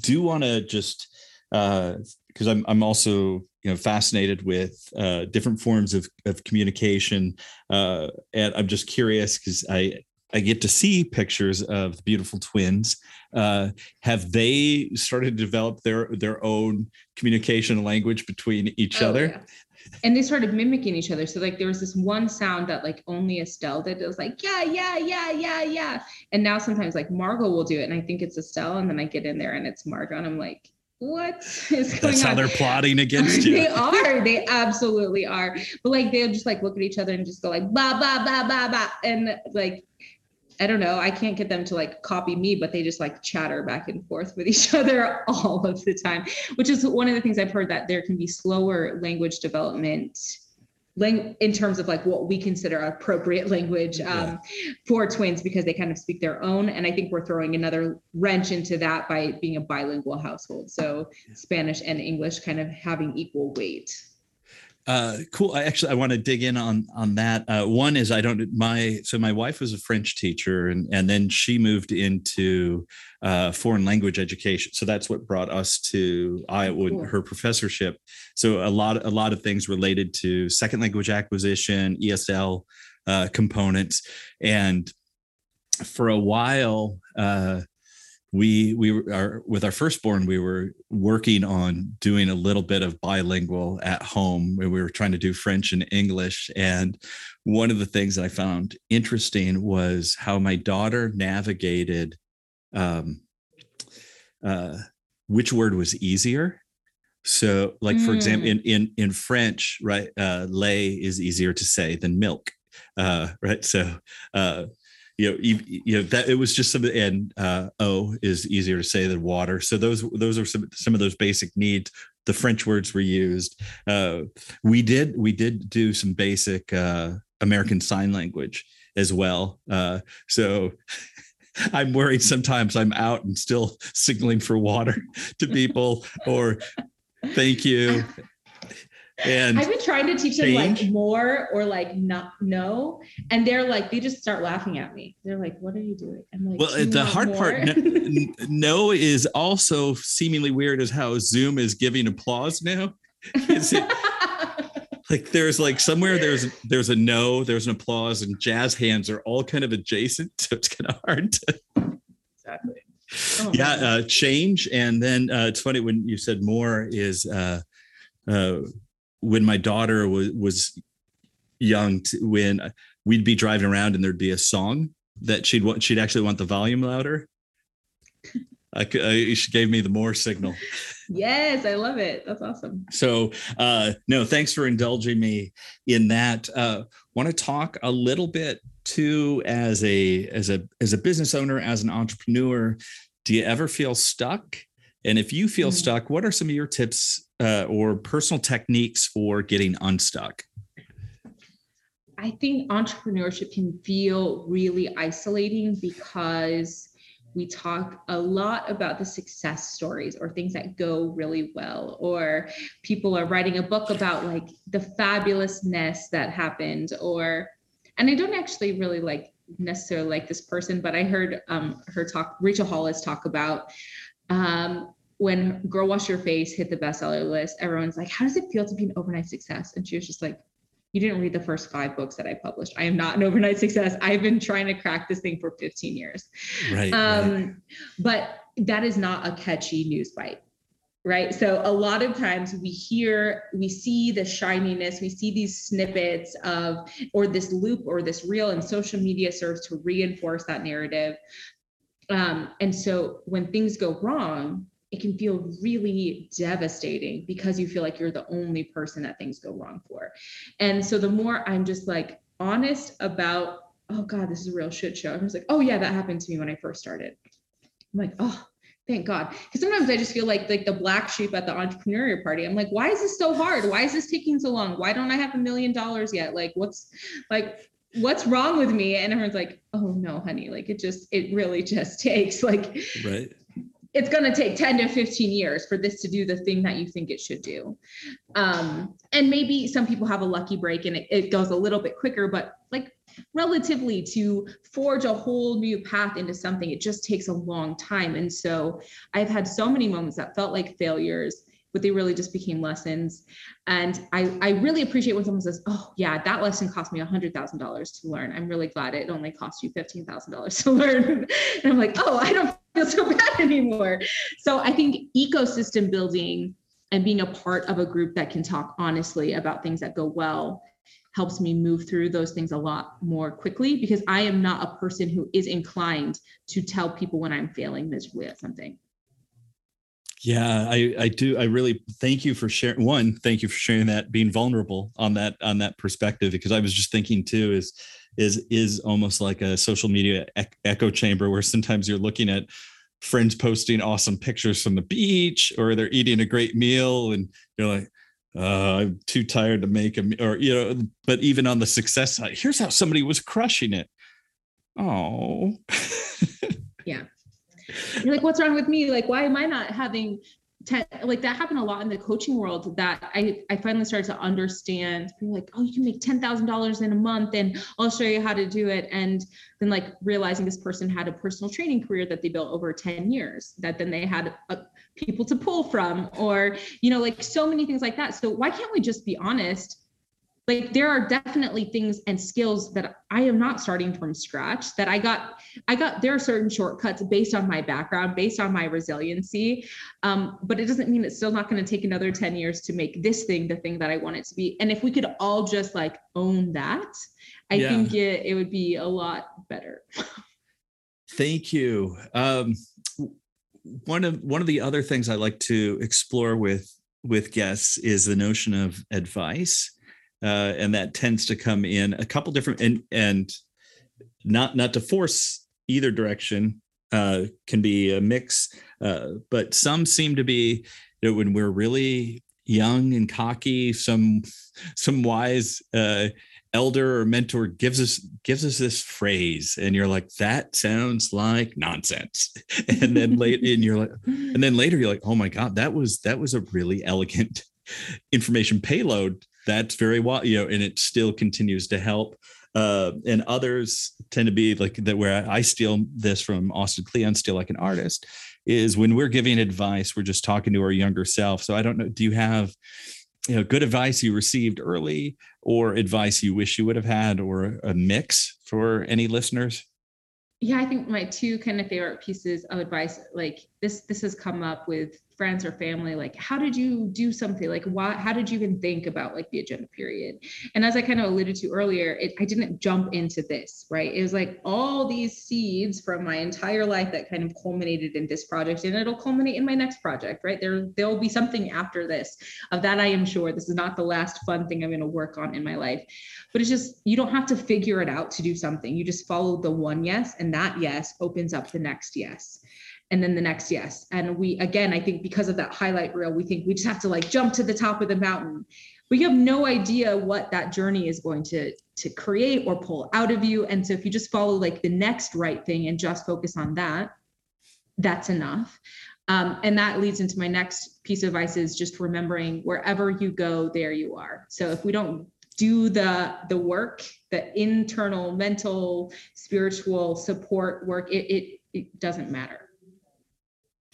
do want to just because uh, I'm I'm also you know fascinated with uh, different forms of, of communication uh, and i'm just curious because i i get to see pictures of the beautiful twins. Uh, have they started to develop their their own communication language between each oh, other? yeah. and they started mimicking each other. So like there was this one sound that like only estelle did it was like yeah yeah yeah yeah yeah. And now sometimes like margot will do it and i think it's estelle and then i get in there and it's margot and i'm like what is going That's on? how they're plotting against you. they are. They absolutely are. But like they'll just like look at each other and just go like ba ba ba ba ba, and like I don't know. I can't get them to like copy me, but they just like chatter back and forth with each other all of the time, which is one of the things I've heard that there can be slower language development lang- in terms of like what we consider appropriate language um, yeah. for twins because they kind of speak their own. And I think we're throwing another wrench into that by being a bilingual household. So yeah. Spanish and English kind of having equal weight. Uh, cool. I actually I want to dig in on on that. Uh, one is I don't my so my wife was a French teacher and and then she moved into uh, foreign language education. So that's what brought us to Iowa cool. her professorship. So a lot a lot of things related to second language acquisition, ESL uh, components, and for a while. Uh, we we are with our firstborn we were working on doing a little bit of bilingual at home where we were trying to do french and english and one of the things that i found interesting was how my daughter navigated um, uh, which word was easier. So, like for example, Mm. in in in French, right, uh, lait is easier to say than milk, uh, right? So, uh, you know, you, you know that it was just some, and uh, eau is easier to say than water. So those those are some some of those basic needs. The French words were used. Uh, we did we did do some basic uh, American Sign Language as well. Uh, so I'm worried sometimes I'm out and still signaling for water to people or thank you. And I've been trying to teach them like more or like not no, and they're like they just start laughing at me. They're like, "What are you doing?" I'm like, well, the want hard part, no, no is also seemingly weird as how Zoom is giving applause now. Is it like there's like somewhere there's there's a no, there's an applause, and jazz hands are all kind of adjacent, so it's kind of hard to exactly. Oh, yeah uh, change and then uh, it's funny when you said more is uh, uh, when my daughter was was young t- when we'd be driving around and there'd be a song that she'd want she'd actually want the volume louder I, I she gave me the more signal yes, I love it. That's awesome. so uh no thanks for indulging me in that uh want to talk a little bit too as a as a as a business owner as an entrepreneur do you ever feel stuck and if you feel Mm. stuck what are some of your tips uh, or personal techniques for getting unstuck? I think entrepreneurship can feel really isolating because we talk a lot about the success stories or things that go really well, or people are writing a book about like the fabulousness that happened, or, and I don't actually really like necessarily like this person, but I heard um, her talk, Rachel Hollis talk about um, when Girl Wash Your Face hit the bestseller list, everyone's like, how does it feel to be an overnight success? And she was just like, you didn't read the first five books that I published. I am not an overnight success. I've been trying to crack this thing for 15 years. right, Um, but that is not a catchy news bite. Right. So a lot of times we hear, we see the shininess, we see these snippets of, or this loop or this reel, and social media serves to reinforce that narrative. Um, and so when things go wrong, it can feel really devastating because you feel like you're the only person that things go wrong for. And so the more I'm just like honest about, oh God, this is a real shit show. I'm just like, oh yeah, that happened to me when I first started. I'm like, oh, thank God. Because sometimes I just feel like like the black sheep at the entrepreneurial party. I'm like, why is this so hard? Why is this taking so long? Why don't I have a million dollars yet? Like, what's like what's wrong with me? And everyone's like, oh no, honey, like it just it really just takes like right it's going to take 10 to 15 years for this to do the thing that you think it should do. Um, and maybe some people have a lucky break and it, it goes a little bit quicker, but like relatively to forge a whole new path into something, it just takes a long time. And so I've had so many moments that felt like failures, but they really just became lessons. And I, I really appreciate when someone says, oh yeah, that lesson cost me a hundred thousand dollars to learn. I'm really glad it only cost you $15,000 to learn. and I'm like, oh, I don't feel so bad anymore. So I think ecosystem building and being a part of a group that can talk honestly about things that go well helps me move through those things a lot more quickly because I am not a person who is inclined to tell people when I'm failing miserably at something. Yeah, I I do. I really thank you for sharing. One, thank you for sharing that, being vulnerable on that on that perspective. Because I was just thinking too, is is is almost like a social media echo chamber where sometimes you're looking at friends posting awesome pictures from the beach or they're eating a great meal and you're like uh, i'm too tired to make a or you know but even on the success side here's how somebody was crushing it oh Yeah. You're like, what's wrong with me? Like, why am I not having like that happened a lot in the coaching world that I, I finally started to understand people like, oh, you can make $10,000 in a month and I'll show you how to do it. And then like realizing this person had a personal training career that they built over 10 years that then they had uh people to pull from or, you know, like so many things like that. So why can't we just be honest? Like there are definitely things and skills that I am not starting from scratch that I got I got there are certain shortcuts based on my background based on my resiliency um, but it doesn't mean it's still not going to take another 10 years to make this thing the thing that I want it to be and if we could all just like own that I Yeah. think it, it would be a lot better Thank you. Um, one of one of the other things I like to explore with with guests is the notion of advice, uh, and that tends to come in a couple different and and not not to force either direction uh, can be a mix, uh, but some seem to be you know, when we're really young and cocky, some some wise uh, elder or mentor gives us gives us this phrase and you're like that sounds like nonsense. And then late and you're like and then later you're like oh my god that was that was a really elegant information payload that's very well you know and it still continues to help uh, and others tend to be like that where I steal this from Austin Kleon, still like an artist, is when we're giving advice, we're just talking to our younger self. So I don't know, do you have you know good advice you received early or advice you wish you would have had or a mix for any listeners yeah i think my two kind of favorite pieces of advice like this this has come up with friends or family like how did you do something? Like why how did you even think about like the agenda period? And as i kind of alluded to earlier it, i didn't jump into this right? It was like all these seeds from my entire life that kind of culminated in this project and it'll culminate in my next project right? There there'll be something after this. Of that i am sure this is not the last fun thing i'm going to work on in my life. But it's just you don't have to figure it out to do something. You just follow the one yes and that yes opens up the next yes and then the next yes. And we again i think because of that highlight reel we think we just have to like jump to the top of the mountain. But you have no idea what that journey is going to to create or pull out of you. And so if you just follow like the next right thing and just focus on that that's enough. Um, and that leads into my next piece of advice is just remembering wherever you go there you are. So if we don't do the the work the internal mental spiritual support work it, it, it doesn't matter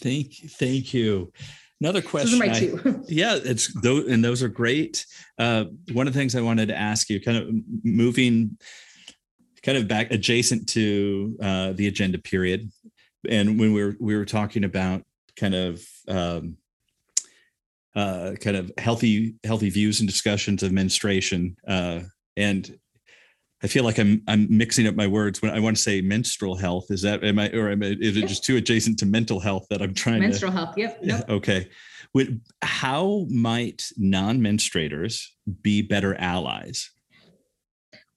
Thank thank you. Another question. Those are my two. I, yeah, it's those and those are great. Uh, one of the things I wanted to ask you, kind of moving, kind of back adjacent to uh, the agenda period, and when we were we were talking about kind of um, uh, kind of healthy healthy views and discussions of menstruation, uh, and I feel like I'm I'm mixing up my words when I want to say menstrual health. Is that am I or am I, is it just too adjacent to mental health that I'm trying menstrual to menstrual health? Yep. Nope. Okay. How might non-menstruators be better allies?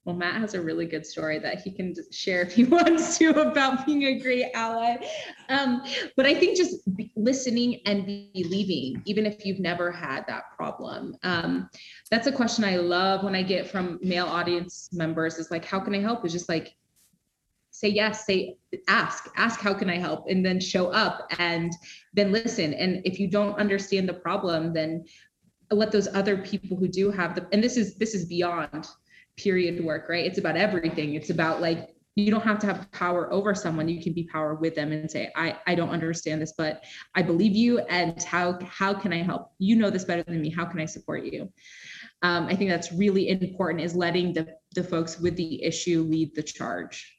Well, Matt has a really good story that he can share if he wants to about being a great ally. Um, but I think just listening and believing, even if you've never had that problem. Um, that's a question I love when I get from male audience members is like, how can I help? Is just like, say yes, say ask, ask how can I help, and then show up and then listen. And if you don't understand the problem, then let those other people who do have the and this is this is beyond period work, right? It's about everything. It's about like you don't have to have power over someone. You can be power with them and say i i don't understand this but i believe you and how how can i help? You know this better than me. How can i support you? Um, i think that's really important is letting the the folks with the issue lead the charge.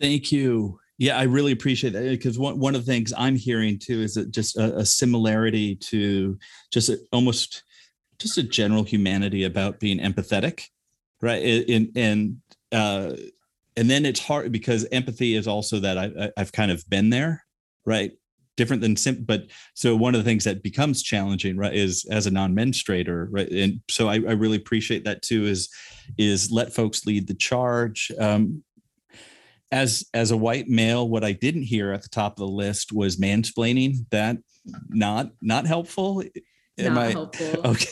Thank you. Yeah i really appreciate that because one, one of the things i'm hearing too is that just a, a similarity to just a, almost just a general humanity about being empathetic right? And and uh and then it's hard because empathy is also that I, i've kind of been there right? Different than sim but so one of the things that becomes challenging right is as a non-menstruator right? And so I, I really appreciate that too is is let folks lead the charge. Um as as a white male what i didn't hear at the top of the list was mansplaining. That not not helpful Am not I, helpful. Okay.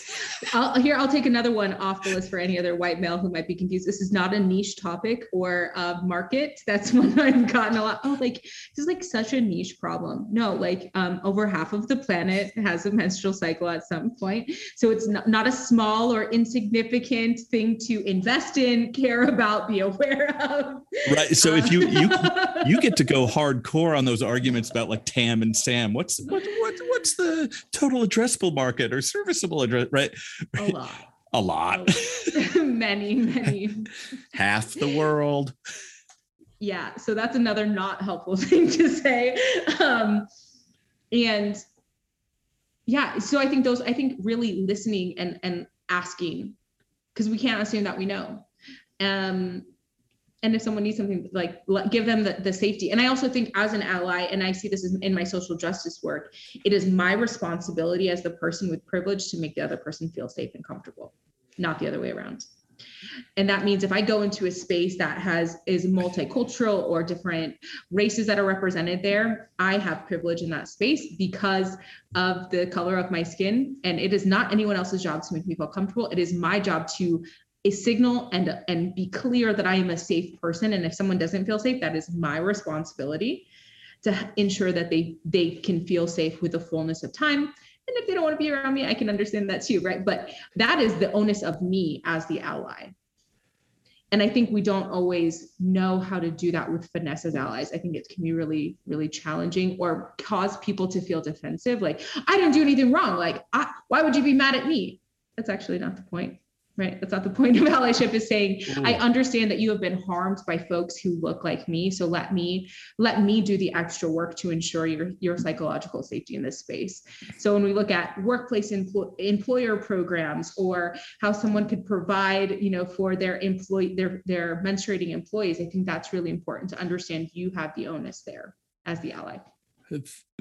I'll, here, I'll take another one off the list for any other white male who might be confused. This is not a niche topic or a market. That's one I've gotten a lot. Oh, like this is like such a niche problem. No, like um, over half of the planet has a menstrual cycle at some point. So it's not, not a small or insignificant thing to invest in, care about, be aware of. Right. So if you you you get to go hardcore on those arguments about like TAM and SAM. What's what, what what's the total addressable market or serviceable address? Right. A lot. A lot. many, many. Half the world. Yeah. So that's another not helpful thing to say. Um, and yeah, so I think those, I think really listening and and asking, because we can't assume that we know. Um, and if someone needs something like give them the, the safety. And i also think as an ally and i see this in my social justice work it is my responsibility as the person with privilege to make the other person feel safe and comfortable not the other way around. And that means if i go into a space that has is multicultural or different races that are represented there i have privilege in that space because of the color of my skin. And it is not anyone else's job to make me feel comfortable. It is my job to a signal and and be clear that I am a safe person. And if someone doesn't feel safe, that is my responsibility to ensure that they they can feel safe with the fullness of time. And if they don't want to be around me, I can understand that too, right? But that is the onus of me as the ally. And I think we don't always know how to do that with finesse as allies. I think it can be really, really challenging or cause people to feel defensive. Like, I didn't do anything wrong. Like, I, why would you be mad at me? That's actually not the point right? That's not the point of allyship is saying Ooh. i mm. understand that you have been harmed by folks who look like me so let me let me do the extra work to ensure your your psychological safety in this space. So when we look at workplace empl- employer programs or how someone could provide you know for their employee their their menstruating employees i think that's really important to understand you have the onus there as the ally.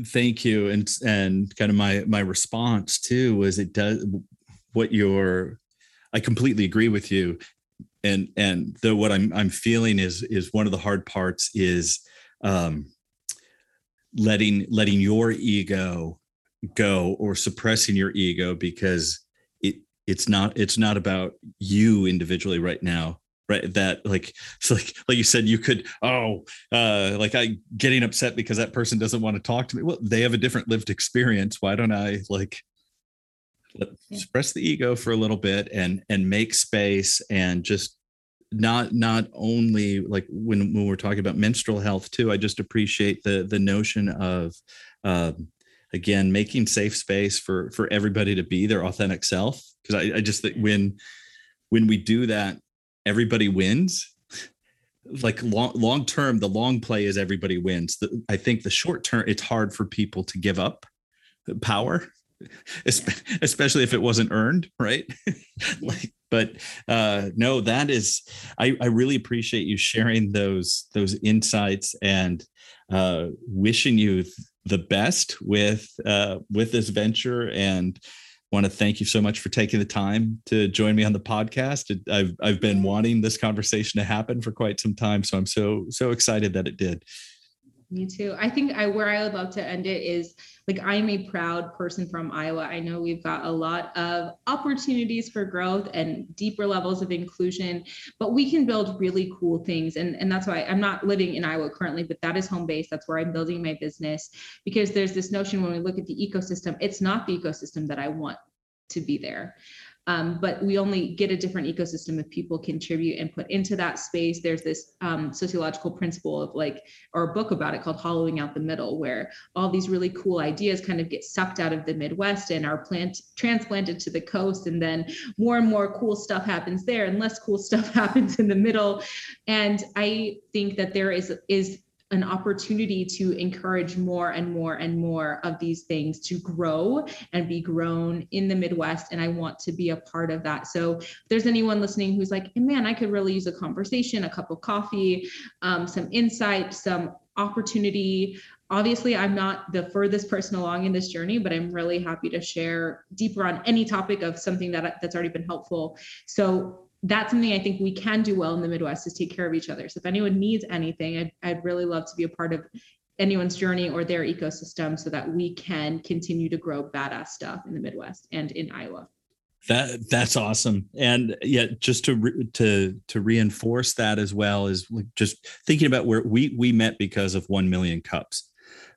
Thank you. And and kind of my my response too was it does what your I completely agree with you. And and though what I'm I'm feeling is is one of the hard parts is um, letting letting your ego go or suppressing your ego because it it's not it's not about you individually right now right? That like like like you said you could oh uh like i getting upset because that person doesn't want to talk to me. Well they have a different lived experience. Why don't i like let, yeah. suppress the ego for a little bit and and make space and just not not only like when when we're talking about menstrual health too i just appreciate the the notion of um, again making safe space for for everybody to be their authentic self. Because I, I just think when when we do that everybody wins. Like long long term the long play is everybody wins. The, i think the short term it's hard for people to give up power especially if it wasn't earned right? Like but uh no that is i i really appreciate you sharing those those insights and uh wishing you the best with uh with this venture. And want to thank you so much for taking the time to join me on the podcast. I've i've been wanting this conversation to happen for quite some time. So i'm so so excited that it did me too i think i where i would love to end it is like I'm a proud person from Iowa. I know we've got a lot of opportunities for growth and deeper levels of inclusion, but we can build really cool things. And, and that's why I'm not living in Iowa currently, but that is home base. That's where I'm building my business because there's this notion when we look at the ecosystem, it's not the ecosystem that I want to be there. Um, but we only get a different ecosystem if people contribute and put into that space. There's this um, sociological principle of like, or a book about it called Hollowing Out the Middle, where all these really cool ideas kind of get sucked out of the Midwest and are plant transplanted to the coast, and then more and more cool stuff happens there, and less cool stuff happens in the middle. And I think that there is is an opportunity to encourage more and more and more of these things to grow and be grown in the Midwest. And I want to be a part of that. So if there's anyone listening who's like, hey, man, I could really use a conversation, a cup of coffee, um, some insight, some opportunity. Obviously, I'm not the furthest person along in this journey, but I'm really happy to share deeper on any topic of something that that's already been helpful. So that's something I think we can do well in the Midwest is take care of each other. So if anyone needs anything, I'd, I'd really love to be a part of anyone's journey or their ecosystem so that we can continue to grow badass stuff in the Midwest and in Iowa. That that's awesome, and yeah, just to re, to to reinforce that as well is just thinking about where we we met because of one million cups,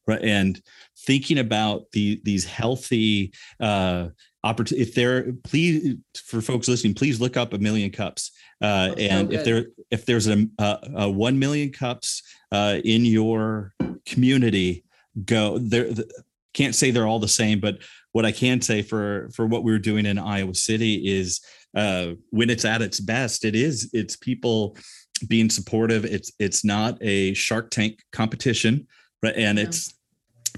right? And thinking about the these healthy uh, opportunity if there please for folks listening please look up a million cups uh, and if there if there's a, a, a 1 million cups uh, in your community go there the, can't say they're all the same but what i can say for for what we are doing in iowa city is uh, when it's at its best it is it's people being supportive it's it's not a shark tank competition right and yeah. it's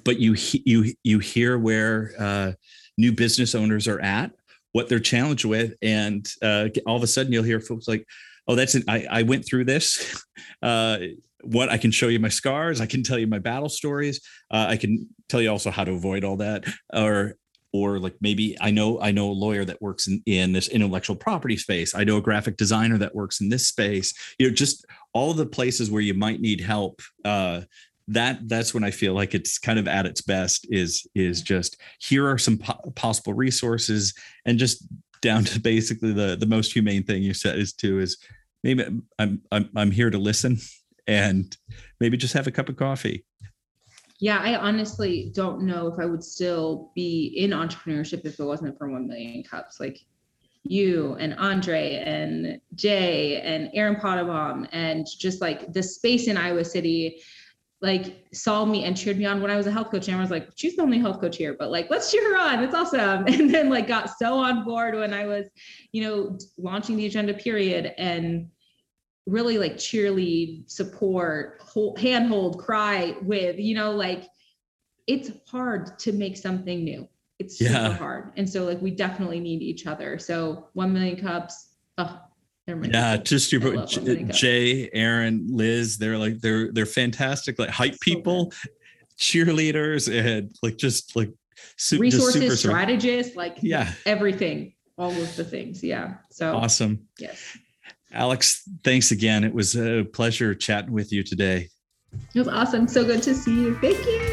but you you you hear where uh, new business owners are at, what they're challenged with, and uh, all of a sudden you'll hear folks like, oh, that's it. I, I went through this. Uh, what I can show you my scars. I can tell you my battle stories. Uh, I can tell you also how to avoid all that. Or or like maybe I know I know a lawyer that works in, in this intellectual property space. I know a graphic designer that works in this space. You know, just all the places where you might need help. Uh, that that's when I feel like it's kind of at its best. Is is mm-hmm. just here are some po- possible resources and just down to basically the the most humane thing you said is to is maybe I'm I'm I'm here to listen and maybe just have a cup of coffee. Yeah, I honestly don't know if I would still be in entrepreneurship if it wasn't for 1 million cups. Like you and Andre and Jay and Aaron Pottebaum and just like the space in Iowa City like saw me and cheered me on when I was a health coach. And I was like, she's the only health coach here, but like, let's cheer her on. It's awesome. And then like got so on board when I was, you know, launching the agenda period and really like cheerlead, support, hold, handhold, cry with, you know, like it's hard to make something new. It's super hard. And so like we definitely need each other. So one million cups. Oh, Yeah, just your love One Million Cups. Jay, Aaron, Liz. They're like they're they're fantastic, like hype So people, cheerleaders, and like just like su- just resources, super strategists, like Yeah. everything, all of the things. Yeah. So awesome. yes, Alyx, thanks again. It was a pleasure chatting with you today. it was awesome. So good to see you. Thank you.